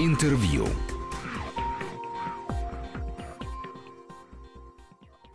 Интервью.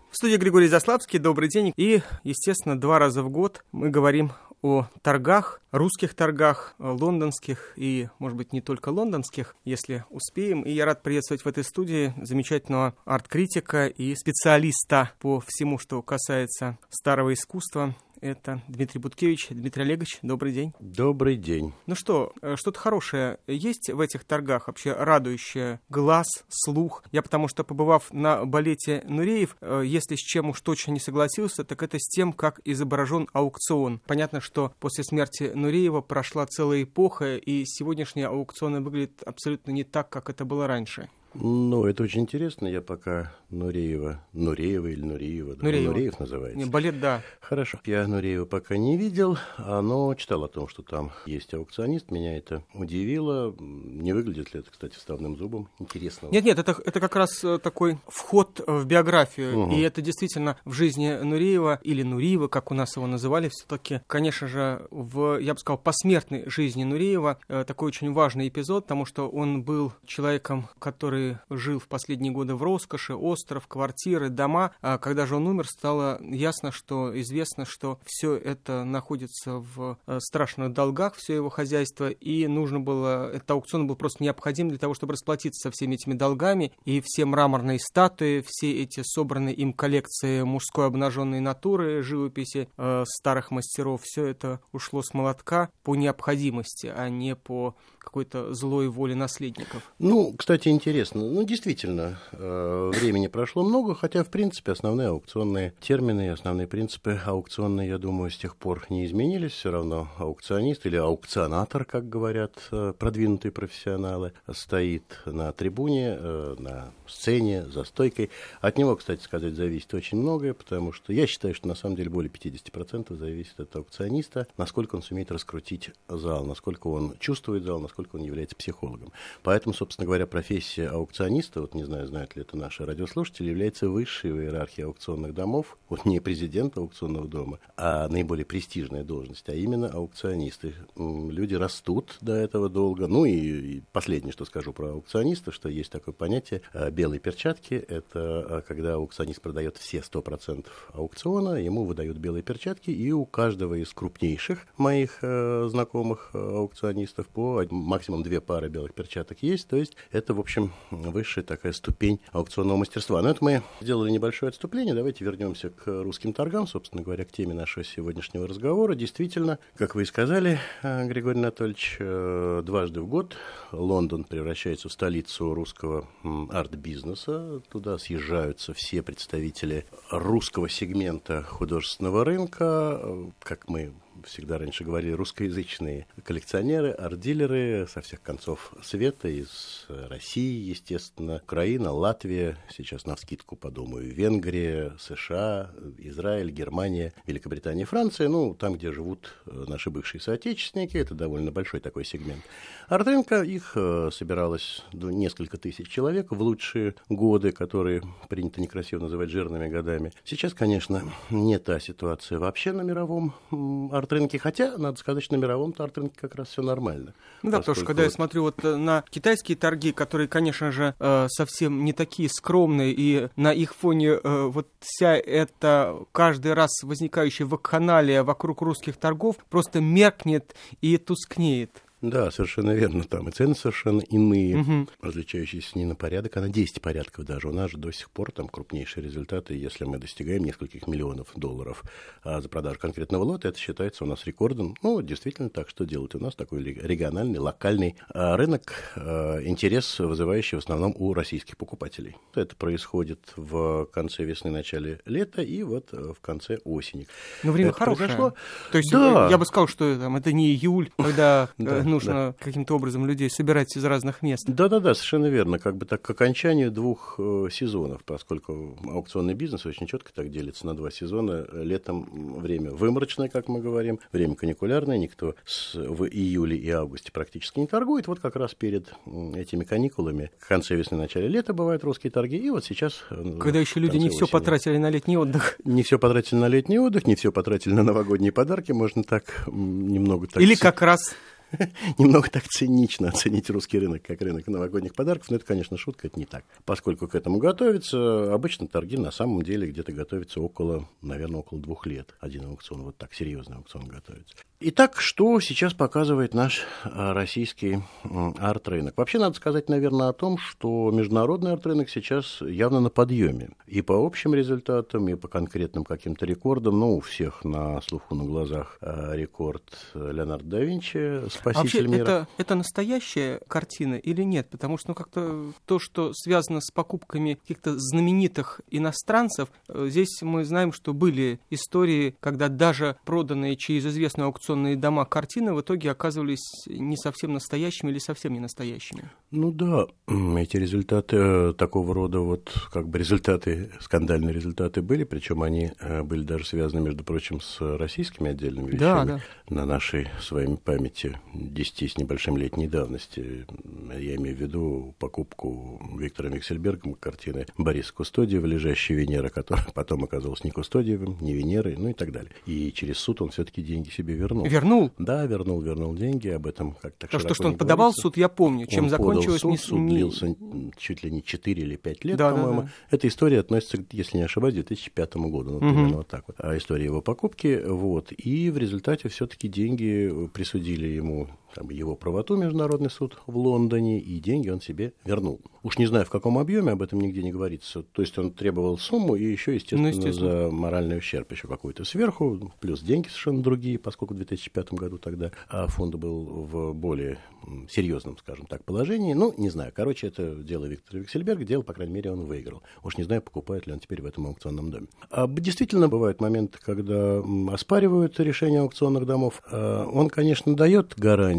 В студии Григорий Заславский. Добрый день. И, естественно, два раза в год мы говорим о торгах, русских торгах, лондонских и, может быть, не только лондонских, если успеем. И я рад приветствовать в этой студии замечательного арт-критика и специалиста по всему, что касается старого искусства, это Дмитрий Буткевич. Дмитрий Олегович, добрый день. Добрый день. Ну что, э, что-то хорошее есть в этих торгах, вообще радующее глаз, слух? Я потому что, побывав на балете Нуреев, э, если с чем уж точно не согласился, так это с тем, как изображен аукцион. Понятно, что после смерти Нуреева прошла целая эпоха, и сегодняшние аукционы выглядят абсолютно не так, как это было раньше. Ну, это очень интересно. Я пока Нуреева, Нуреева или Нуреева, Нуреева. Нуреев называется. Не, балет, да. Хорошо. Я Нуреева пока не видел, но читал о том, что там есть аукционист. Меня это удивило. Не выглядит ли это, кстати, вставным зубом? Интересно. Нет, нет, это, это как раз э, такой вход в биографию. Угу. И это действительно в жизни Нуреева, или Нуриева, как у нас его называли все-таки, конечно же, в, я бы сказал, посмертной жизни Нуреева э, такой очень важный эпизод, потому что он был человеком, который жил в последние годы в роскоши, остров, квартиры, дома. А когда же он умер, стало ясно, что известно, что все это находится в э, страшных долгах, все его хозяйство, и нужно было, этот аукцион был просто необходим для того, чтобы расплатиться со всеми этими долгами, и все мраморные статуи, все эти собранные им коллекции мужской обнаженной натуры, живописи э, старых мастеров, все это ушло с молотка по необходимости, а не по какой-то злой воле наследников. Ну, кстати, интересно интересно. Ну, действительно, э, времени прошло много, хотя, в принципе, основные аукционные термины и основные принципы аукционные, я думаю, с тех пор не изменились. Все равно аукционист или аукционатор, как говорят э, продвинутые профессионалы, стоит на трибуне, э, на сцене, за стойкой. От него, кстати сказать, зависит очень многое, потому что я считаю, что на самом деле более 50% зависит от аукциониста, насколько он сумеет раскрутить зал, насколько он чувствует зал, насколько он является психологом. Поэтому, собственно говоря, профессия аукциониста, вот не знаю, знают ли это наши радиослушатели, является высшей в иерархии аукционных домов, вот не президент аукционного дома, а наиболее престижная должность, а именно аукционисты. Люди растут до этого долго. Ну и, последнее, что скажу про аукциониста, что есть такое понятие а, белые перчатки. Это а, когда аукционист продает все 100% аукциона, ему выдают белые перчатки, и у каждого из крупнейших моих э, знакомых аукционистов по максимум две пары белых перчаток есть. То есть это, в общем, высшая такая ступень аукционного мастерства. Но это мы сделали небольшое отступление. Давайте вернемся к русским торгам, собственно говоря, к теме нашего сегодняшнего разговора. Действительно, как вы и сказали, э, Григорий Анатольевич, э, дважды в год Лондон превращается в столицу русского арт-бизнеса. Туда съезжаются все представители русского сегмента художественного рынка. Э, как мы всегда раньше говорили, русскоязычные коллекционеры, арт-дилеры со всех концов света, из России, естественно, Украина, Латвия, сейчас на вскидку подумаю, Венгрия, США, Израиль, Германия, Великобритания, Франция, ну, там, где живут э, наши бывшие соотечественники, это довольно большой такой сегмент. Арт-рынка, их э, собиралось несколько тысяч человек в лучшие годы, которые принято некрасиво называть жирными годами. Сейчас, конечно, не та ситуация вообще на мировом арт рынке, хотя, надо сказать, что на мировом арт-рынке как раз все нормально. Ну да, потому что когда вот... я смотрю вот э, на китайские торги, которые, конечно же, э, совсем не такие скромные, и на их фоне э, вот вся эта каждый раз возникающая вакханалия вокруг русских торгов просто меркнет и тускнеет. Да, совершенно верно. Там и цены совершенно иные, угу. различающиеся не на порядок, а на 10 порядков даже. У нас же до сих пор там крупнейшие результаты, если мы достигаем нескольких миллионов долларов а за продажу конкретного лота, это считается у нас рекордом. Ну, действительно так, что делать? У нас такой региональный, локальный а, рынок, а, интерес, вызывающий в основном у российских покупателей. Это происходит в конце весны, начале лета и вот э, в конце осени. Но время это хорошее. Произошло. То есть да. я бы сказал, что там, это не июль, когда э, нужно да. каким-то образом людей собирать из разных мест. Да-да-да, совершенно верно. Как бы так к окончанию двух э, сезонов, поскольку аукционный бизнес очень четко так делится на два сезона. Летом время выморочное, как мы говорим, время каникулярное, никто с, в июле и августе практически не торгует. Вот как раз перед этими каникулами, в конце весны, начале лета бывают русские торги, и вот сейчас... Э, Когда еще люди не все потратили на летний отдых. Не все потратили на летний отдых, не все потратили на новогодние подарки, можно так немного... Так Или как раз немного так цинично оценить русский рынок как рынок новогодних подарков, но это, конечно, шутка, это не так. Поскольку к этому готовится, обычно торги на самом деле где-то готовятся около, наверное, около двух лет. Один аукцион, вот так серьезный аукцион готовится. Итак, что сейчас показывает наш а, российский арт-рынок? Вообще, надо сказать, наверное, о том, что международный арт-рынок сейчас явно на подъеме. И по общим результатам, и по конкретным каким-то рекордам. Ну, у всех на слуху, на глазах а, рекорд Леонардо да Винчи, спаситель а вообще, мира. Это, это настоящая картина или нет? Потому что ну, как-то то, что связано с покупками каких-то знаменитых иностранцев, э, здесь мы знаем, что были истории, когда даже проданные через известный аукцион аукционные дома картины в итоге оказывались не совсем настоящими или совсем не настоящими. Ну да, эти результаты э, такого рода, вот как бы результаты, скандальные результаты были, причем они э, были даже связаны, между прочим, с российскими отдельными вещами да, да. на нашей с вами памяти 10 с небольшим летней давности. Я имею в виду покупку Виктором Виксельбергом картины Бориса Кустодиева, лежащей Венера, которая потом оказалась не Кустодиевым, не Венерой, ну и так далее. И через суд он все-таки деньги себе вернул вернул. Вернул? Да, вернул, вернул деньги, об этом как так То, что, что он подавал в суд, я помню. Чем он закончилось... Суд, не... суд длился чуть ли не 4 или 5 лет, да, по-моему. Да, да. Эта история относится, если не ошибаюсь, к 2005 году, ну, примерно угу. вот так вот. А история его покупки, вот. И в результате все-таки деньги присудили ему там, его правоту Международный суд в Лондоне, и деньги он себе вернул. Уж не знаю, в каком объеме, об этом нигде не говорится. То есть он требовал сумму и еще, естественно, ну, естественно. за моральный ущерб еще какой-то сверху, плюс деньги совершенно другие, поскольку в 2005 году тогда а фонд был в более серьезном, скажем так, положении. Ну, не знаю. Короче, это дело Виктора Виксельберга, дело, по крайней мере, он выиграл. Уж не знаю, покупает ли он теперь в этом аукционном доме. А действительно, бывают моменты, когда оспаривают решение аукционных домов. А он, конечно, дает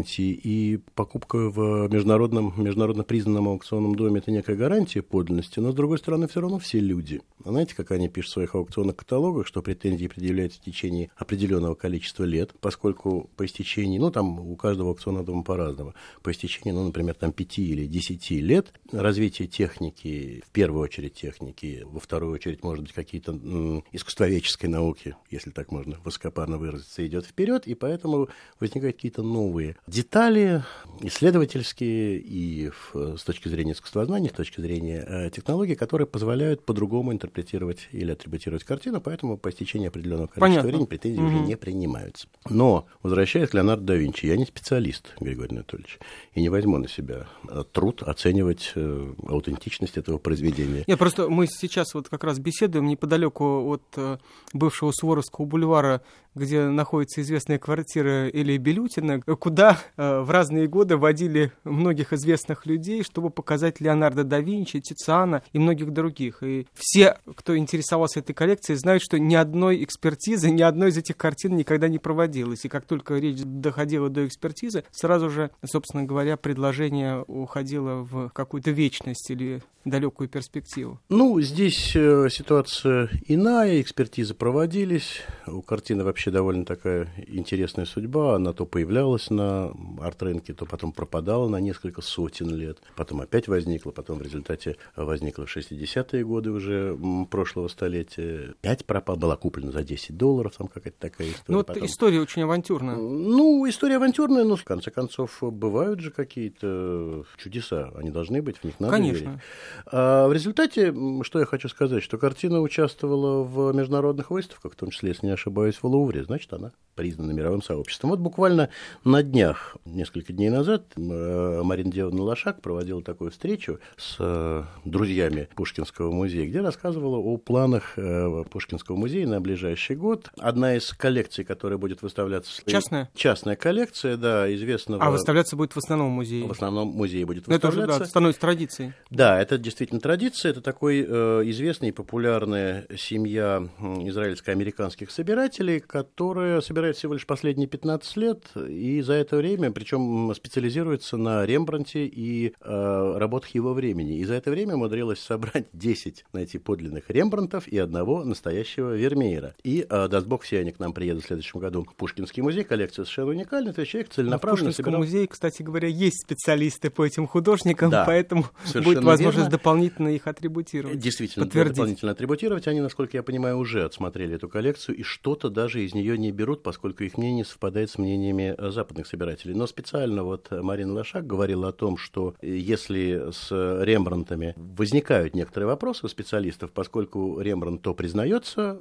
гарантии, и покупка в международном, международно признанном аукционном доме – это некая гарантия подлинности, но, с другой стороны, все равно все люди. А знаете, как они пишут в своих аукционных каталогах, что претензии предъявляются в течение определенного количества лет, поскольку по истечении, ну, там у каждого аукционного дома по-разному, по истечении, ну, например, там 5 или 10 лет развитие техники, в первую очередь техники, во вторую очередь, может быть, какие-то м, искусствоведческой науки, если так можно высокопарно выразиться, идет вперед, и поэтому возникают какие-то новые детали, исследовательские и в, с точки зрения искусствознания, с точки зрения э, технологий, которые позволяют по-другому интерпретировать или атрибутировать картину, поэтому по истечении определенного количества Понятно. времени претензии угу. уже не принимаются. Но, возвращаясь к Леонардо да Винчи, я не специалист, Григорий Анатольевич и не возьму на себя э, труд оценивать э, аутентичность этого произведения. Нет, просто мы сейчас вот как раз беседуем неподалеку от э, бывшего Суворовского бульвара, где находится известная квартира Ильи Белютина, куда в разные годы водили многих известных людей, чтобы показать Леонардо да Винчи, Тициана и многих других. И все, кто интересовался этой коллекцией, знают, что ни одной экспертизы, ни одной из этих картин никогда не проводилось. И как только речь доходила до экспертизы, сразу же собственно говоря, предложение уходило в какую-то вечность или далекую перспективу? Ну, здесь э, ситуация иная, экспертизы проводились. У картины вообще довольно такая интересная судьба. Она то появлялась на арт-рынке, то потом пропадала на несколько сотен лет. Потом опять возникла, потом в результате возникла в 60-е годы уже прошлого столетия. Опять пропала, была куплена за 10 долларов, там какая-то такая история. Ну, вот потом... история очень авантюрная. Ну, история авантюрная, но в конце концов бывают же какие-то чудеса. Они должны быть, в них надо Конечно. верить. А в результате, что я хочу сказать, что картина участвовала в международных выставках, в том числе, если не ошибаюсь, в Лувре, значит, она признана мировым сообществом. Вот буквально на днях, несколько дней назад, э, Марина Девовна Лошак проводила такую встречу с э, друзьями Пушкинского музея, где рассказывала о планах э, Пушкинского музея на ближайший год. Одна из коллекций, которая будет выставляться... Частная? Частная коллекция, да, известного... А выставляться будет в основном музее? В основном музее будет выставляться. Это уже да, становится традицией. Да, это действительно традиция. Это такой э, известная и популярная семья израильско-американских собирателей, которая собирает всего лишь последние 15 лет, и за это время, причем специализируется на Рембранте и э, работах его времени. И за это время умудрилась собрать 10, найти подлинных Рембрантов и одного настоящего Вермеера. И, э, даст бог, все они к нам приедут в следующем году Пушкинский музей. Коллекция совершенно уникальная. То есть человек целенаправленно в Пушкинском собирал... музее, кстати говоря, есть специалисты по этим художникам, да, поэтому будет возможность верно. Дополнительно их атрибутировать. Действительно, дополнительно атрибутировать. Они, насколько я понимаю, уже отсмотрели эту коллекцию, и что-то даже из нее не берут, поскольку их мнение совпадает с мнениями западных собирателей. Но специально вот Марина Лошак говорила о том, что если с Рембрандтами возникают некоторые вопросы у специалистов, поскольку Рембрандт то признается,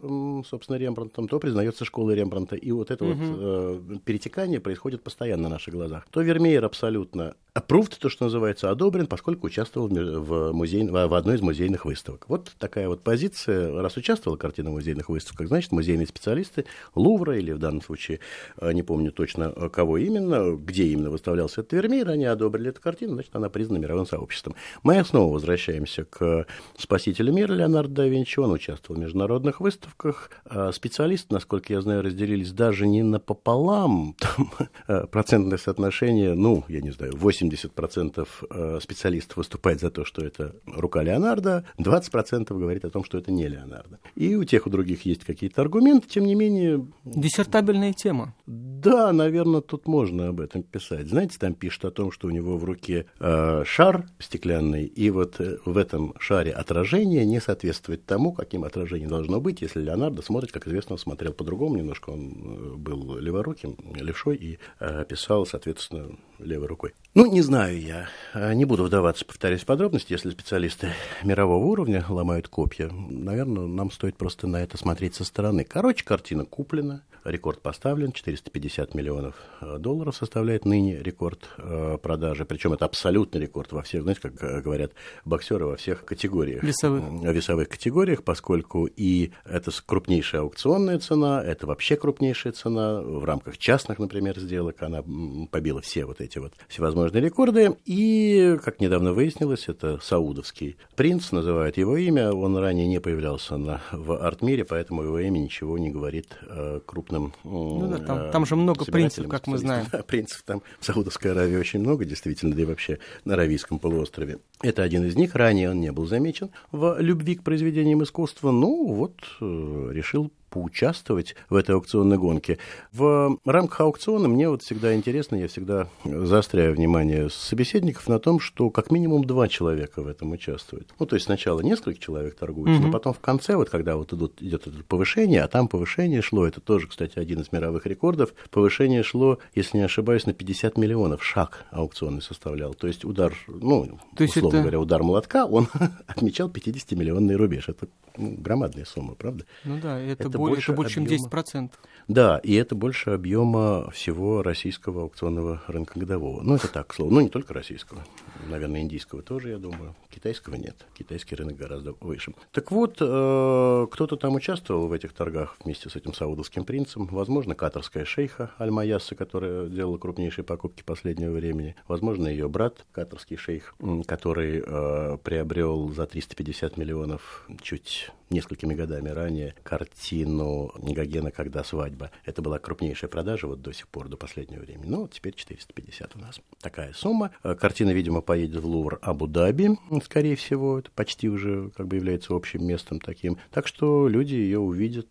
собственно, Рембрандтом, то признается школой Рембрандта, и вот это угу. вот э, перетекание происходит постоянно на наших глазах. То Вермеер абсолютно approved, то, что называется, одобрен, поскольку участвовал в, музей, в одной из музейных выставок. Вот такая вот позиция. Раз участвовала картина в музейных выставках, значит, музейные специалисты Лувра или в данном случае, э, не помню точно, э, кого именно, где именно выставлялся этот Вермеер, они одобрили эту картину, значит, она признана мировым сообществом. Мы снова возвращаемся к спасителю мира Леонардо да Винчи. Он участвовал в международных выставках. А специалисты, насколько я знаю, разделились даже не напополам. Там э, процентное соотношение, ну, я не знаю, 8 80% э, специалистов выступает за то, что это рука Леонардо, 20% говорит о том, что это не Леонардо. И у тех, у других есть какие-то аргументы, тем не менее... Диссертабельная тема. Да, наверное, тут можно об этом писать. Знаете, там пишут о том, что у него в руке э, шар стеклянный, и вот э, в этом шаре отражение не соответствует тому, каким отражение должно быть, если Леонардо смотрит, как известно, он смотрел по-другому немножко, он э, был леворуким, левшой, и э, писал, соответственно, левой рукой. Ну, не знаю я. А, не буду вдаваться, повторюсь, в подробности. Если специалисты мирового уровня ломают копья, наверное, нам стоит просто на это смотреть со стороны. Короче, картина куплена, рекорд поставлен, 450 миллионов э, долларов составляет ныне рекорд э, продажи. Причем это абсолютный рекорд во всех, знаете, как э, говорят боксеры, во всех категориях. Весовых. Весовых категориях, поскольку и это крупнейшая аукционная цена, это вообще крупнейшая цена в рамках частных, например, сделок. Она побила все вот эти вот всевозможные рекорды. И, как недавно выяснилось, это саудовский принц, называют его имя. Он ранее не появлялся на, в арт-мире, поэтому его имя ничего не говорит э, крупным ну, да, там, там же много принцев, как мы знаем. Да, принцев там в Саудовской Аравии очень много, действительно, да и вообще на Аравийском полуострове. Это один из них. Ранее он не был замечен в любви к произведениям искусства. Ну, вот э, решил поучаствовать в этой аукционной гонке. В рамках аукциона мне вот всегда интересно, я всегда заостряю внимание собеседников на том, что как минимум два человека в этом участвуют. Ну, то есть сначала несколько человек торгуются, mm-hmm. но потом в конце, вот когда вот идут, идет это повышение, а там повышение шло, это тоже, кстати, один из мировых рекордов, повышение шло, если не ошибаюсь, на 50 миллионов, шаг аукционный составлял. То есть удар, ну, то есть это... говоря, удар молотка, он отмечал 50-миллионный рубеж. Это ну, громадная сумма, правда? Ну да, это, это больше, это больше объема... чем 10%. Да, и это больше объема всего российского аукционного рынка годового. Ну, это так, к слову. Ну, не только российского. Наверное, индийского тоже, я думаю. Китайского нет. Китайский рынок гораздо выше. Так вот, э, кто-то там участвовал в этих торгах вместе с этим саудовским принцем. Возможно, катарская шейха Аль-Маяса, которая делала крупнейшие покупки последнего времени. Возможно, ее брат, катарский шейх, который э, приобрел за 350 миллионов чуть несколькими годами ранее картину Гогена «Когда свадьба». Это была крупнейшая продажа вот до сих пор, до последнего времени. Ну, теперь 450 у нас. Такая сумма. Э, картина, видимо, поедет в Лувр Абу-Даби, скорее всего. Это почти уже как бы является общим местом таким. Так что люди ее увидят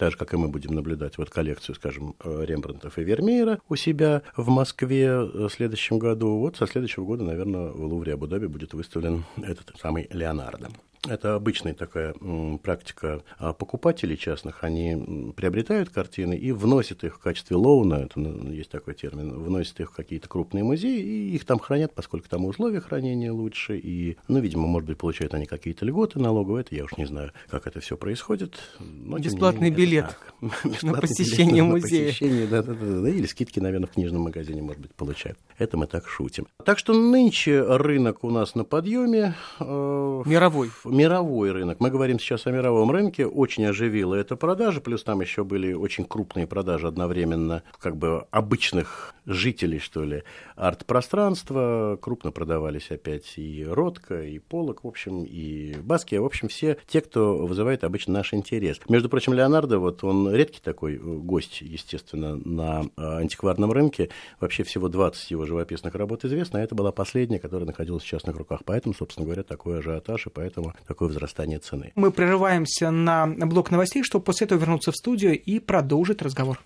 так же, как и мы будем наблюдать вот коллекцию, скажем, э, Рембрандтов и Вермеера у себя в Москве э, в следующем году. Вот со следующего года, наверное, в Лувре Абу-Даби будет выставлен этот самый Леонардо. Это обычная такая практика а, покупателей частных. Они приобретают картины и вносят их в качестве лоуна, это ну, есть такой термин, вносят их в какие-то крупные музеи и их там хранят, поскольку там условия хранения лучше. И, ну, видимо, может быть, получают они какие-то льготы налоговые. Это я уж не знаю, как это все происходит. Но, Бесплатный менее, билет на посещение музея. На посещение, да, да, да, да, или скидки, наверное, в книжном магазине, может быть, получают. Это мы так шутим. Так что нынче рынок у нас на подъеме. Э, Мировой мировой рынок. Мы говорим сейчас о мировом рынке. Очень оживила эта продажа, плюс там еще были очень крупные продажи одновременно, как бы обычных жителей, что ли, арт-пространства. Крупно продавались опять и Ротко, и Полок, в общем, и Баски. В общем, все те, кто вызывает обычно наш интерес. Между прочим, Леонардо, вот он редкий такой гость, естественно, на а, антикварном рынке. Вообще всего 20 его живописных работ известно, а это была последняя, которая находилась в частных руках. Поэтому, собственно говоря, такой ажиотаж, и поэтому такое возрастание цены. Мы прерываемся на блок новостей, чтобы после этого вернуться в студию и продолжить разговор.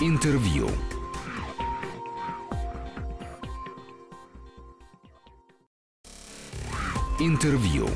Интервью. Интервью.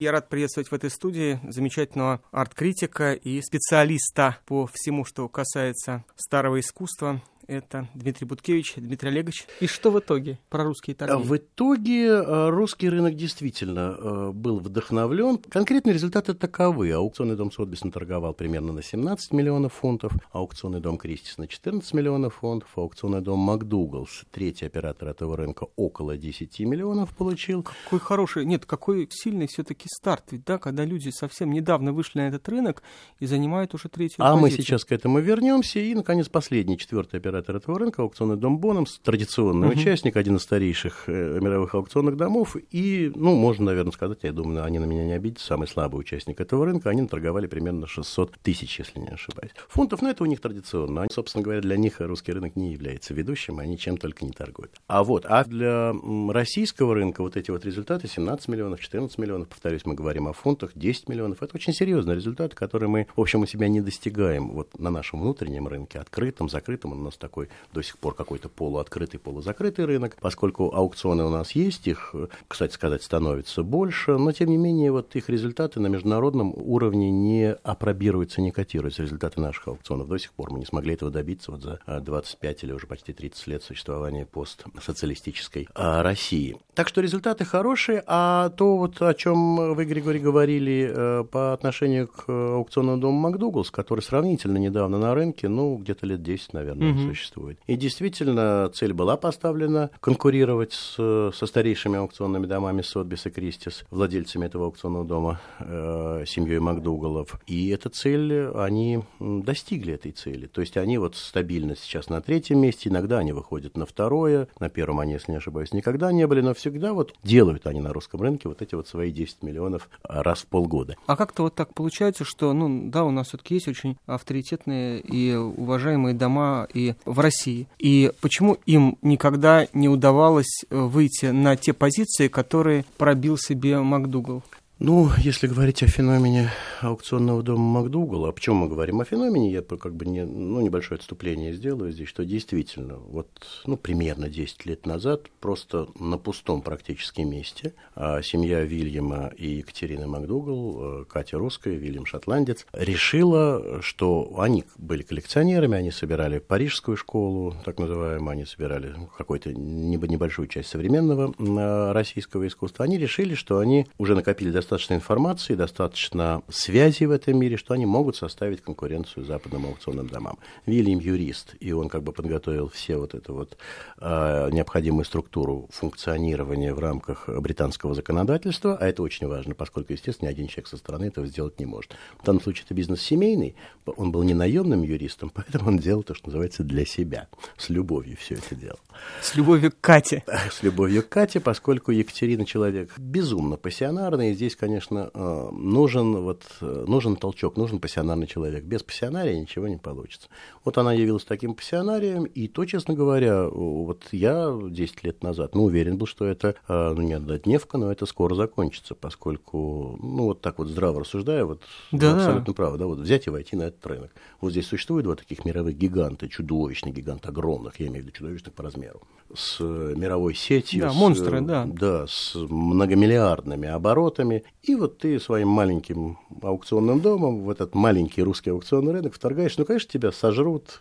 Я рад приветствовать в этой студии замечательного арт-критика и специалиста по всему, что касается старого искусства это Дмитрий Буткевич. Дмитрий Олегович. И что в итоге про русские торги? В итоге э, русский рынок действительно э, был вдохновлен. Конкретные результаты таковы. Аукционный дом Сотбис наторговал примерно на 17 миллионов фунтов, аукционный дом Кристис на 14 миллионов фунтов, аукционный дом МакДугалс, третий оператор этого рынка, около 10 миллионов получил. Какой хороший, нет, какой сильный все-таки старт. Ведь да, когда люди совсем недавно вышли на этот рынок и занимают уже третью А позицию. мы сейчас к этому вернемся. И, наконец, последний, четвертый оператор оператор этого рынка, аукционный дом Боннамс, традиционный угу. участник, один из старейших э, мировых аукционных домов. И, ну, можно, наверное, сказать, я думаю, они на меня не обидятся, самый слабый участник этого рынка. Они торговали примерно 600 тысяч, если не ошибаюсь. Фунтов, но это у них традиционно. Они, собственно говоря, для них русский рынок не является ведущим, они чем только не торгуют. А вот, а для российского рынка вот эти вот результаты 17 миллионов, 14 миллионов, повторюсь, мы говорим о фунтах, 10 миллионов. Это очень серьезные результаты, которые мы, в общем, у себя не достигаем вот на нашем внутреннем рынке, открытом, закрытом. Он у нас такой до сих пор какой-то полуоткрытый, полузакрытый рынок, поскольку аукционы у нас есть, их, кстати сказать, становится больше, но тем не менее вот их результаты на международном уровне не апробируются, не котируются, результаты наших аукционов. До сих пор мы не смогли этого добиться вот за 25 или уже почти 30 лет существования постсоциалистической а, России. Так что результаты хорошие, а то вот о чем вы, Григорий, говорили э, по отношению к аукционному дому МакДугалс, который сравнительно недавно на рынке, ну, где-то лет 10, наверное, угу. Существует. И действительно, цель была поставлена конкурировать с, со старейшими аукционными домами Сотбис и Кристис, владельцами этого аукционного дома, э, семьей Макдугалов. И эта цель, они достигли этой цели. То есть они вот стабильно сейчас на третьем месте, иногда они выходят на второе, на первом они, если не ошибаюсь, никогда не были, но всегда вот делают они на русском рынке вот эти вот свои 10 миллионов раз в полгода. А как-то вот так получается, что, ну, да, у нас все-таки есть очень авторитетные и уважаемые дома и в России. И почему им никогда не удавалось э, выйти на те позиции, которые пробил себе МакДугал? Ну, если говорить о феномене аукционного дома МакДугала, о чем мы говорим? О феномене, я как бы не, ну, небольшое отступление сделаю здесь, что действительно, вот, ну, примерно 10 лет назад, просто на пустом практически месте, а семья Вильяма и Екатерины МакДугал, э, Катя русская, Вильям шотландец, решила, что они были коллекционерами, они собирали парижскую школу, так называемую, они собирали какую-то небольшую часть современного э, российского искусства, они решили, что они уже накопили достаточно достаточно информации, достаточно связей в этом мире, что они могут составить конкуренцию западным аукционным домам. Вильям юрист, и он как бы подготовил все вот эту вот э, необходимую структуру функционирования в рамках британского законодательства, а это очень важно, поскольку, естественно, ни один человек со стороны этого сделать не может. В данном случае это бизнес семейный, он был не наемным юристом, поэтому он делал то, что называется, для себя, с любовью все это делал. С любовью к Кате. С любовью к Кате, поскольку Екатерина человек безумно пассионарный, и здесь конечно, э, нужен, вот, э, нужен толчок, нужен пассионарный человек. Без пассионария ничего не получится. Вот она явилась таким пассионарием, и то, честно говоря, вот я 10 лет назад, ну, уверен был, что это, э, ну, не однодневка, но это скоро закончится, поскольку, ну, вот так вот здраво рассуждая, вот да. абсолютно право, да, вот взять и войти на этот рынок. Вот здесь существует два таких мировых гиганта, чудовищных гигант огромных, я имею в виду чудовищных по размеру, с мировой сетью. Да, с, монстры, да. Да, с многомиллиардными оборотами, и вот ты своим маленьким аукционным домом в этот маленький русский аукционный рынок вторгаешь, ну, конечно, тебя сожрут,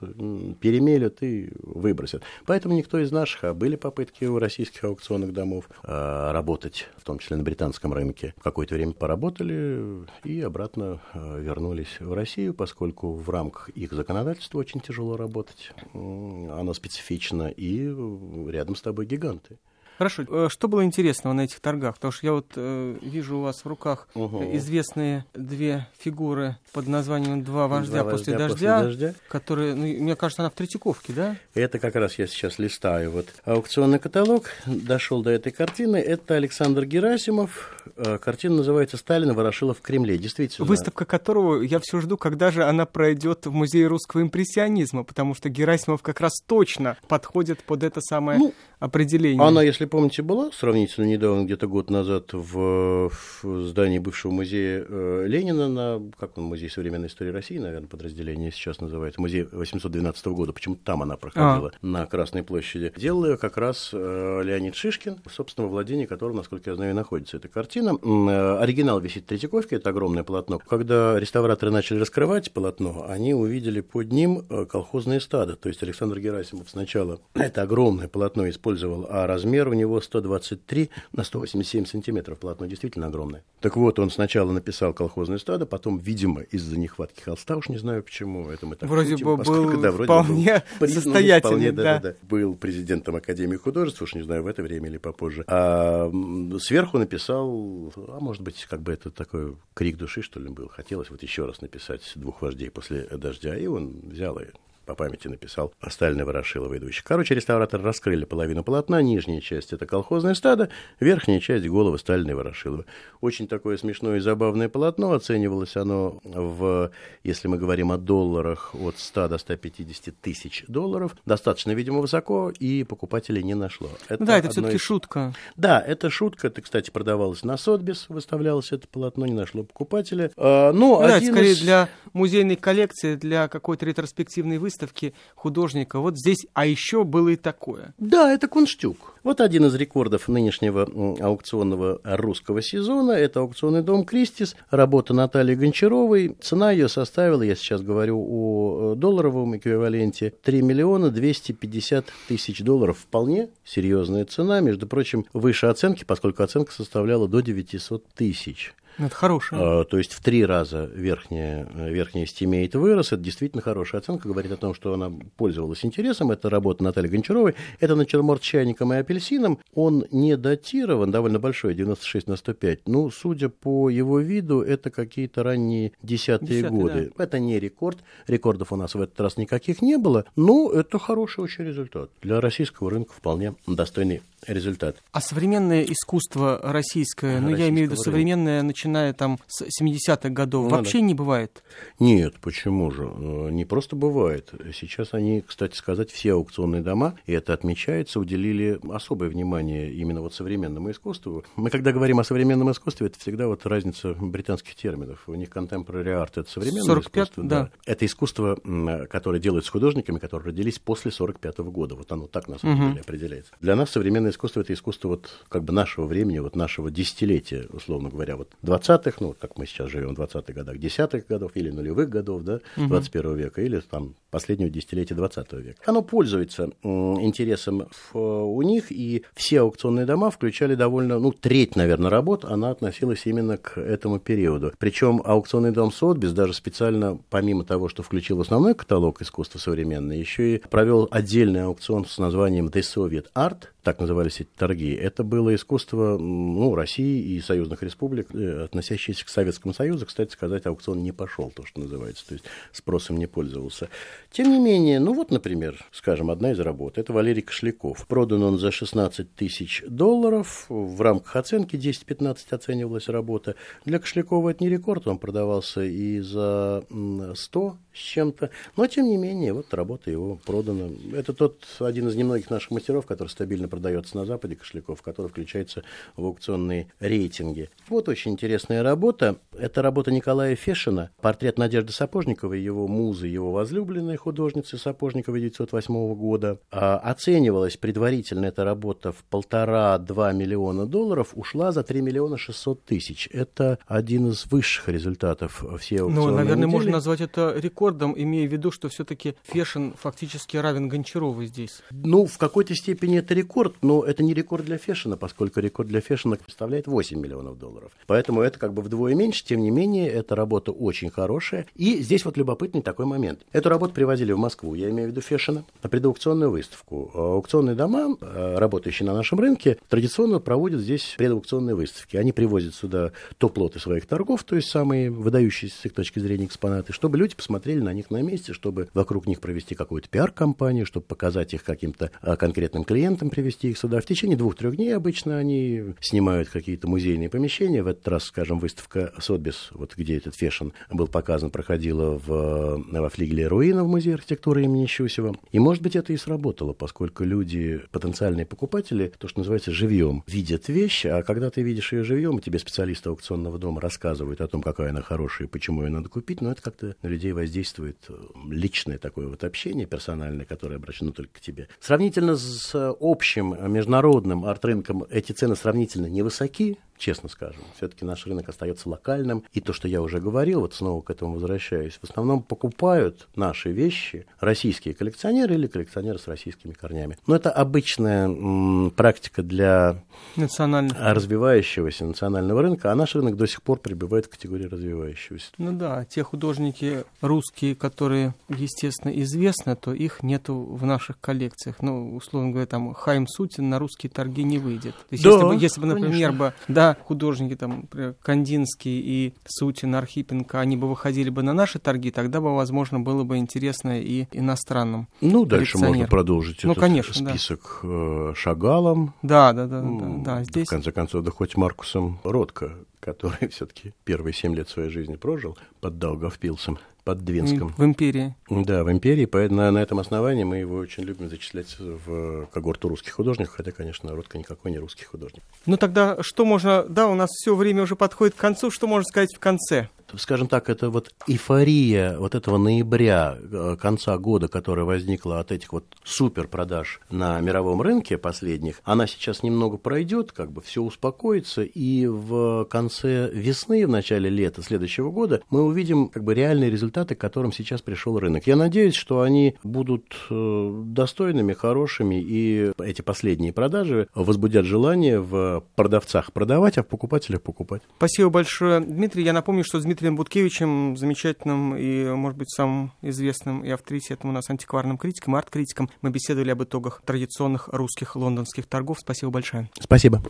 перемелют и выбросят. Поэтому никто из наших, а были попытки у российских аукционных домов а, работать, в том числе на британском рынке. Какое-то время поработали и обратно а, вернулись в Россию, поскольку в рамках их законодательства очень тяжело работать. Оно специфично, и рядом с тобой гиганты. Хорошо. Э, что было интересного на этих торгах? Потому что я вот э, вижу у вас в руках угу. известные две фигуры под названием «Два вождя, Два после, дождя», после дождя, которые, ну, мне кажется, она в Третьяковке, да? Это как раз я сейчас листаю. Вот аукционный каталог, дошел до этой картины. Это Александр Герасимов. Э, картина называется «Сталин Ворошилов в Кремле». Действительно. Выставка которого я все жду, когда же она пройдет в Музее русского импрессионизма, потому что Герасимов как раз точно подходит под это самое ну, определение. Она, если помните, была сравнительно недавно, где-то год назад, в, в здании бывшего музея э, Ленина, на, как он, музей современной истории России, наверное, подразделение сейчас называется, музей 812 года, почему-то там она проходила, а. на Красной площади. Делал ее как раз э, Леонид Шишкин, в собственном владении которого, насколько я знаю, и находится эта картина. Э, оригинал висит в Третьяковке, это огромное полотно. Когда реставраторы начали раскрывать полотно, они увидели под ним э, колхозное стадо, то есть Александр Герасимов сначала это огромное полотно использовал, а размер у него 123 на 187 сантиметров. Полотно действительно огромное. Так вот, он сначала написал колхозное стадо, потом, видимо, из-за нехватки холста, уж не знаю почему, это мы так Вроде шутим, бы был да, вроде вполне был состоятельный, да. Да, да, да. Был президентом Академии художеств, уж не знаю, в это время или попозже. А сверху написал, а может быть, как бы это такой крик души, что ли, был. Хотелось вот еще раз написать двух вождей после дождя, и он взял и по памяти написал Сталин и Ворошилова идущих. Короче, реставраторы раскрыли половину полотна, нижняя часть – это колхозное стадо, верхняя часть – головы Сталина и Ворошилова. Очень такое смешное и забавное полотно, оценивалось оно в, если мы говорим о долларах, от 100 до 150 тысяч долларов, достаточно, видимо, высоко, и покупателей не нашло. Это да, это все-таки из... шутка. Да, это шутка, это, кстати, продавалось на Сотбис, выставлялось это полотно, не нашло покупателя. А, ну, да, это скорее из... для музейной коллекции, для какой-то ретроспективной выставки, выставки художника. Вот здесь, а еще было и такое. Да, это Кунштюк. Вот один из рекордов нынешнего аукционного русского сезона. Это аукционный дом «Кристис», работа Натальи Гончаровой. Цена ее составила, я сейчас говорю о э, долларовом эквиваленте, 3 миллиона 250 тысяч долларов. Вполне серьезная цена, между прочим, выше оценки, поскольку оценка составляла до 900 тысяч. Ну, это хорошая. А, то есть в три раза верхняя, верхняя estimate вырос. Это действительно хорошая оценка. Говорит о том, что она пользовалась интересом. Это работа Натальи Гончаровой. Это натюрморт с чайником и апельсином. Он не датирован, довольно большой, 96 на 105. Ну, судя по его виду, это какие-то ранние десятые, десятые годы. Да. Это не рекорд. Рекордов у нас в этот раз никаких не было. Но это хороший очень результат. Для российского рынка вполне достойный результат. А современное искусство российское, ну, я имею в виду современное, начиная там с 70-х годов, ну, вообще да. не бывает? Нет, почему же? Э, не просто бывает. Сейчас они, кстати сказать, все аукционные дома, и это отмечается, уделили особое внимание именно вот современному искусству. Мы, когда говорим о современном искусстве, это всегда вот разница британских терминов. У них contemporary art – это современное 45, искусство. Да. да. Это искусство, которое делают с художниками, которые родились после 45 -го года. Вот оно так, на самом угу. деле, определяется. Для нас современное искусство – это искусство вот как бы нашего времени, вот нашего десятилетия, условно говоря, вот 20-х, ну, как мы сейчас живем в 20-х годах, 10-х годов или нулевых годов, да, угу. 21 века, или там последнего десятилетия 20 века. Оно пользуется интересом у них, и все аукционные дома включали довольно, ну, треть, наверное, работ, она относилась именно к этому периоду. Причем аукционный дом Сотбис даже специально, помимо того, что включил основной каталог искусства современное, еще и провел отдельный аукцион с названием The Soviet Art, так назывались эти торги. Это было искусство ну, России и союзных республик, э, относящееся к Советскому Союзу. Кстати сказать, аукцион не пошел, то, что называется, то есть спросом не пользовался. Тем не менее, ну вот, например, скажем, одна из работ, это Валерий Кошляков. Продан он за 16 тысяч долларов, в рамках оценки 10-15 оценивалась работа. Для Кошлякова это не рекорд, он продавался и за 100 с чем-то, но тем не менее, вот работа его продана. Это тот один из немногих наших мастеров, который стабильно продается на Западе, Кошляков, который включается в аукционные рейтинги. Вот очень интересная работа. Это работа Николая Фешина, портрет Надежды Сапожниковой, его музы, его возлюбленной художницы Сапожниковой 1908 года. А, оценивалась предварительно эта работа в полтора-два миллиона долларов, ушла за 3 миллиона 600 тысяч. Это один из высших результатов аукционной Ну, наверное, недели. можно назвать это рекордом, имея в виду, что все-таки Фешин фактически равен Гончаровой здесь. Ну, в какой-то степени это рекорд, но это не рекорд для Фешина, поскольку рекорд для Фешина представляет 8 миллионов долларов. Поэтому это как бы вдвое меньше, тем не менее, эта работа очень хорошая. И здесь вот любопытный такой момент. Эту работу привозили в Москву, я имею в виду Фешина, на предаукционную выставку. Аукционные дома, э, работающие на нашем рынке, традиционно проводят здесь предаукционные выставки. Они привозят сюда топ-лоты своих торгов, то есть самые выдающиеся с их точки зрения экспонаты, чтобы люди посмотрели на них на месте, чтобы вокруг них провести какую-то пиар-компанию, чтобы показать их каким-то э, конкретным клиентам, привести их сюда. В течение двух-трех дней обычно они снимают какие-то музейные помещения. В этот раз, скажем, выставка Сотбис, вот где этот фешн был показан, проходила в, во флигеле Руина в Музее архитектуры имени Щусева. И, может быть, это и сработало, поскольку люди, потенциальные покупатели, то, что называется, живьем, видят вещь, а когда ты видишь ее живьем, тебе специалисты аукционного дома рассказывают о том, какая она хорошая и почему ее надо купить, но это как-то на людей воздействует э, личное такое вот общение персональное, которое обращено только к тебе. Сравнительно с общим международным арт-рынком эти цены сравнительно невысоки, честно скажем. Все-таки наш рынок остается локальным. И то, что я уже говорил, вот снова к этому возвращаюсь, в основном покупают наши вещи российские коллекционеры или коллекционеры с российскими корнями. Но это обычная м, практика для развивающегося национального рынка, а наш рынок до сих пор пребывает в категории развивающегося. Ну да, те художники русские, которые, естественно, известны, то их нету в наших коллекциях. Ну, условно говоря, там Хайм Сутин на русские торги не выйдет. То есть, да, если, бы, если бы, например, конечно. бы, да, художники там Кандинский и Сутин, Архипенко, они бы выходили бы на наши торги, тогда бы, возможно, было бы интересно и иностранным. Ну, дальше можно продолжить ну, этот конечно, список да. Шагалом. Да, да, да, да, да. Здесь... В конце концов, да хоть Маркусом Ротко, который все-таки первые семь лет своей жизни прожил под Даугавпилсом под Двинском. В империи. Да, в империи. Поэтому на, на этом основании мы его очень любим зачислять в когорту русских художников, хотя, конечно, Ротко никакой не русский художник. Ну тогда что можно... Да, у нас все время уже подходит к концу. Что можно сказать в конце? Скажем так, это вот эйфория вот этого ноября, э, конца года, которая возникла от этих вот супер продаж на мировом рынке последних, она сейчас немного пройдет, как бы все успокоится, и в конце весны, в начале лета следующего года мы увидим как бы реальные результаты, к которым сейчас пришел рынок. Я надеюсь, что они будут э, достойными, хорошими, и эти последние продажи возбудят желание в продавцах продавать, а в покупателях покупать. Спасибо большое, Дмитрий. Я напомню, что Дмитрий Дмитрием Буткевичем, замечательным и, может быть, самым известным и авторитетным у нас антикварным критиком, арт-критиком, мы беседовали об итогах традиционных русских лондонских торгов. Спасибо большое. Спасибо.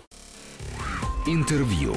Интервью.